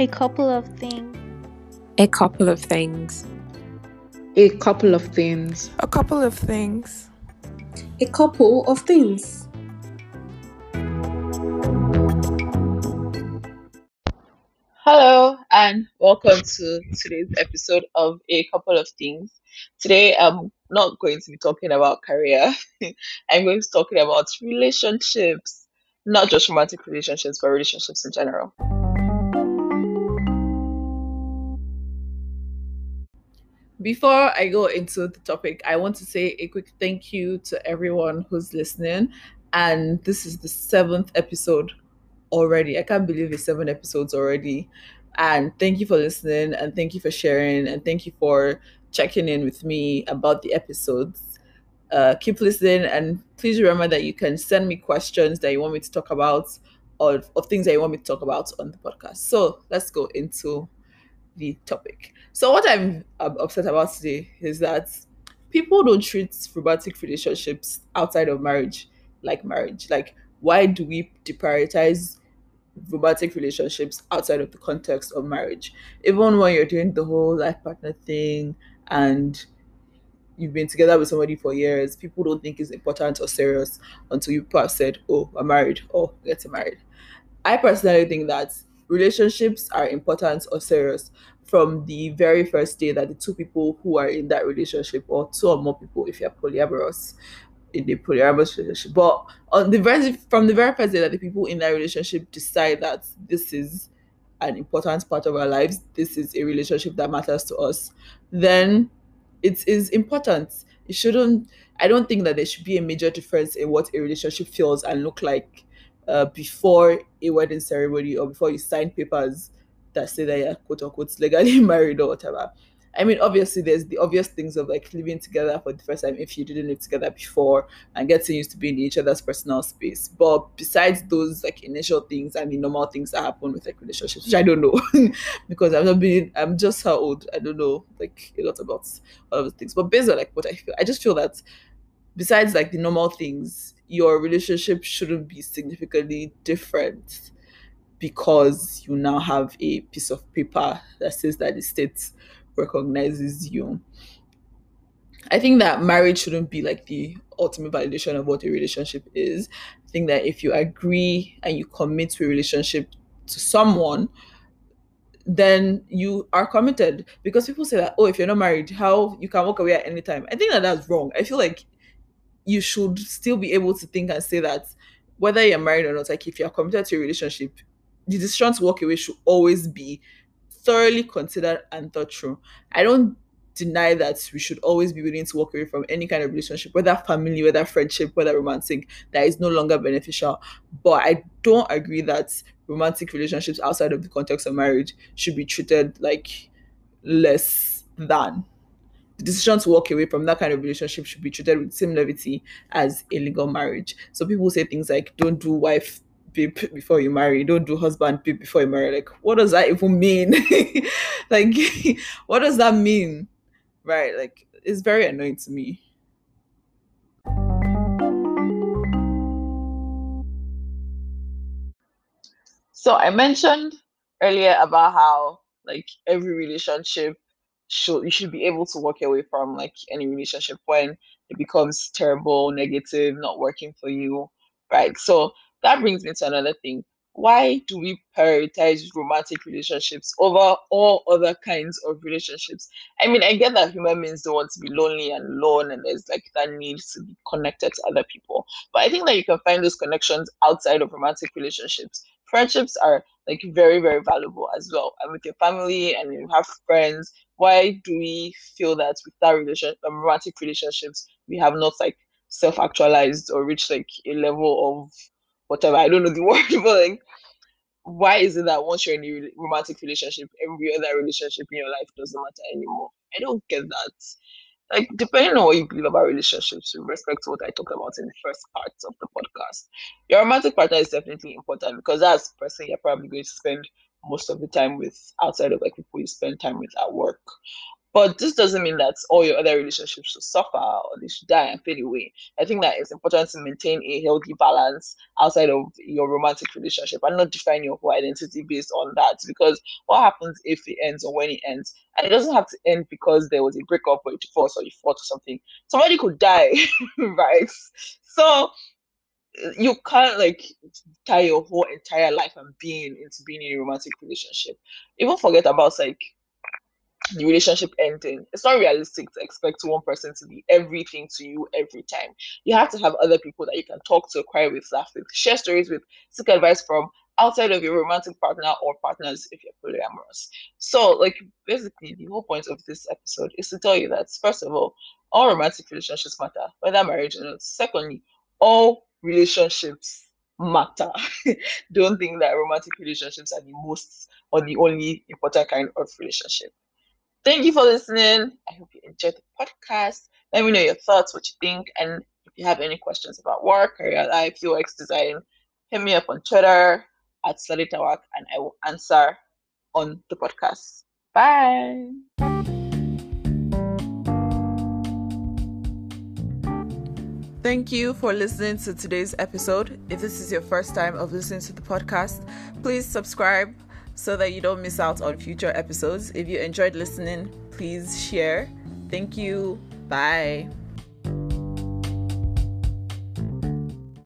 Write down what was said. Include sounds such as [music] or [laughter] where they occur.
A couple of things. A couple of things. A couple of things. A couple of things. A couple of things. Hello and welcome to today's episode of A Couple of Things. Today I'm not going to be talking about career. [laughs] I'm going to be talking about relationships, not just romantic relationships, but relationships in general. Before I go into the topic, I want to say a quick thank you to everyone who's listening. And this is the seventh episode already. I can't believe it's seven episodes already. And thank you for listening and thank you for sharing and thank you for checking in with me about the episodes. Uh, keep listening and please remember that you can send me questions that you want me to talk about or of things that you want me to talk about on the podcast. So let's go into the topic. So what I'm upset about today is that people don't treat romantic relationships outside of marriage like marriage. Like why do we deprioritize romantic relationships outside of the context of marriage? Even when you're doing the whole life partner thing and you've been together with somebody for years, people don't think it's important or serious until you have said, "Oh, I'm married," or "Getting married." I personally think that relationships are important or serious from the very first day that the two people who are in that relationship, or two or more people, if you're polyamorous, in the polyamorous relationship, but on the very from the very first day that the people in that relationship decide that this is an important part of our lives, this is a relationship that matters to us, then it is important. It shouldn't. I don't think that there should be a major difference in what a relationship feels and look like uh, before a wedding ceremony or before you sign papers that say that you're quote unquote legally [laughs] married or whatever. I mean, obviously, there's the obvious things of like living together for the first time if you didn't live together before and getting used to being in each other's personal space. But besides those like initial things and the normal things that happen with like relationships, which I don't know [laughs] because I've not been, I'm just how old, I don't know like a lot about all of the things. But based on like what I feel, I just feel that besides like the normal things, your relationship shouldn't be significantly different because you now have a piece of paper that says that the state recognizes you. I think that marriage shouldn't be like the ultimate validation of what a relationship is. I think that if you agree and you commit to a relationship to someone, then you are committed. Because people say that, oh, if you're not married, how you can walk away at any time. I think that that's wrong. I feel like you should still be able to think and say that whether you're married or not, like if you're committed to a relationship, the decision to walk away should always be thoroughly considered and thought through. I don't deny that we should always be willing to walk away from any kind of relationship, whether family, whether friendship, whether romantic, that is no longer beneficial. But I don't agree that romantic relationships outside of the context of marriage should be treated like less than. The decision to walk away from that kind of relationship should be treated with the same levity as a legal marriage. So people say things like, don't do wife before you marry. Don't do husband before you marry. Like what does that even mean? [laughs] Like [laughs] what does that mean? Right like it's very annoying to me. So i mentioned earlier about how like every relationship should you should be able to walk away from like any relationship when it becomes terrible negative not working for you right so that brings me to another thing. Why do we prioritize romantic relationships over all other kinds of relationships? I mean, I get that human beings don't want to be lonely and alone, and there's like that need to be connected to other people. But I think that you can find those connections outside of romantic relationships. Friendships are like very, very valuable as well. And with your family and you have friends, why do we feel that with that relation, um, romantic relationships, we have not like self-actualized or reached like a level of whatever. I don't know the [laughs] word, but like, why is it that once you're in a romantic relationship, every other relationship in your life doesn't matter anymore? I don't get that. Like, depending on what you believe about relationships, with respect to what I talked about in the first part of the podcast, your romantic partner is definitely important because that's the person you're probably going to spend most of the time with outside of like people you spend time with at work. But this doesn't mean that all your other relationships should suffer or they should die and fade away. I think that it's important to maintain a healthy balance outside of your romantic relationship and not define your whole identity based on that. Because what happens if it ends or when it ends? And it doesn't have to end because there was a breakup or a divorce or you fought or something. Somebody could die, [laughs] right? So you can't like tie your whole entire life and being into being in a romantic relationship. Even forget about like the relationship ending. It's not realistic to expect one person to be everything to you every time. You have to have other people that you can talk to, cry with, laugh with, share stories with, seek advice from outside of your romantic partner or partners if you're polyamorous. So, like, basically, the whole point of this episode is to tell you that, first of all, all romantic relationships matter, whether marriage or not. Secondly, all relationships matter. [laughs] Don't think that romantic relationships are the most or the only important kind of relationship. Thank you for listening. I hope you enjoyed the podcast. Let me know your thoughts, what you think, and if you have any questions about work, career life, UX design, hit me up on Twitter at LadeTawak and I will answer on the podcast. Bye. Thank you for listening to today's episode. If this is your first time of listening to the podcast, please subscribe so that you don't miss out on future episodes. If you enjoyed listening, please share. Thank you. Bye.